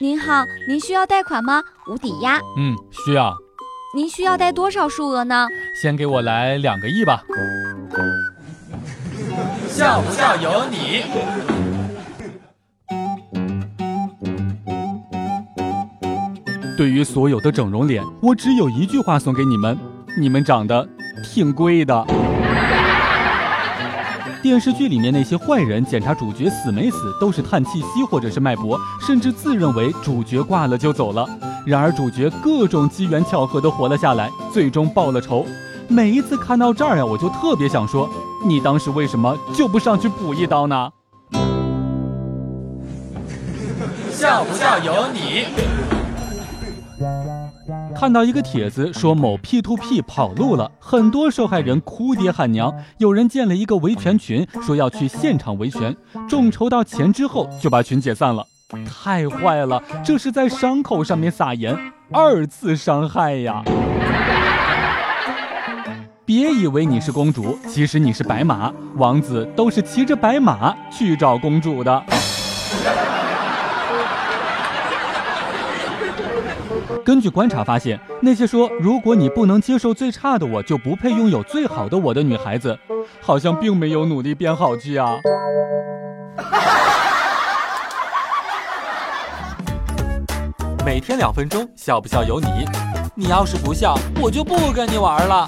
您好，您需要贷款吗？无抵押。嗯，需要。您需要贷多少数额呢？先给我来两个亿吧。笑不笑由你。对于所有的整容脸，我只有一句话送给你们：你们长得挺贵的。电视剧里面那些坏人检查主角死没死，都是叹气息或者是脉搏，甚至自认为主角挂了就走了。然而主角各种机缘巧合的活了下来，最终报了仇。每一次看到这儿呀，我就特别想说：你当时为什么就不上去补一刀呢？笑不笑由你。看到一个帖子说某 P to P 跑路了，很多受害人哭爹喊娘。有人建了一个维权群，说要去现场维权，众筹到钱之后就把群解散了，太坏了！这是在伤口上面撒盐，二次伤害呀！别以为你是公主，其实你是白马，王子都是骑着白马去找公主的。根据观察发现，那些说如果你不能接受最差的我，就不配拥有最好的我的女孩子，好像并没有努力变好去啊。每天两分钟，笑不笑由你。你要是不笑，我就不跟你玩了。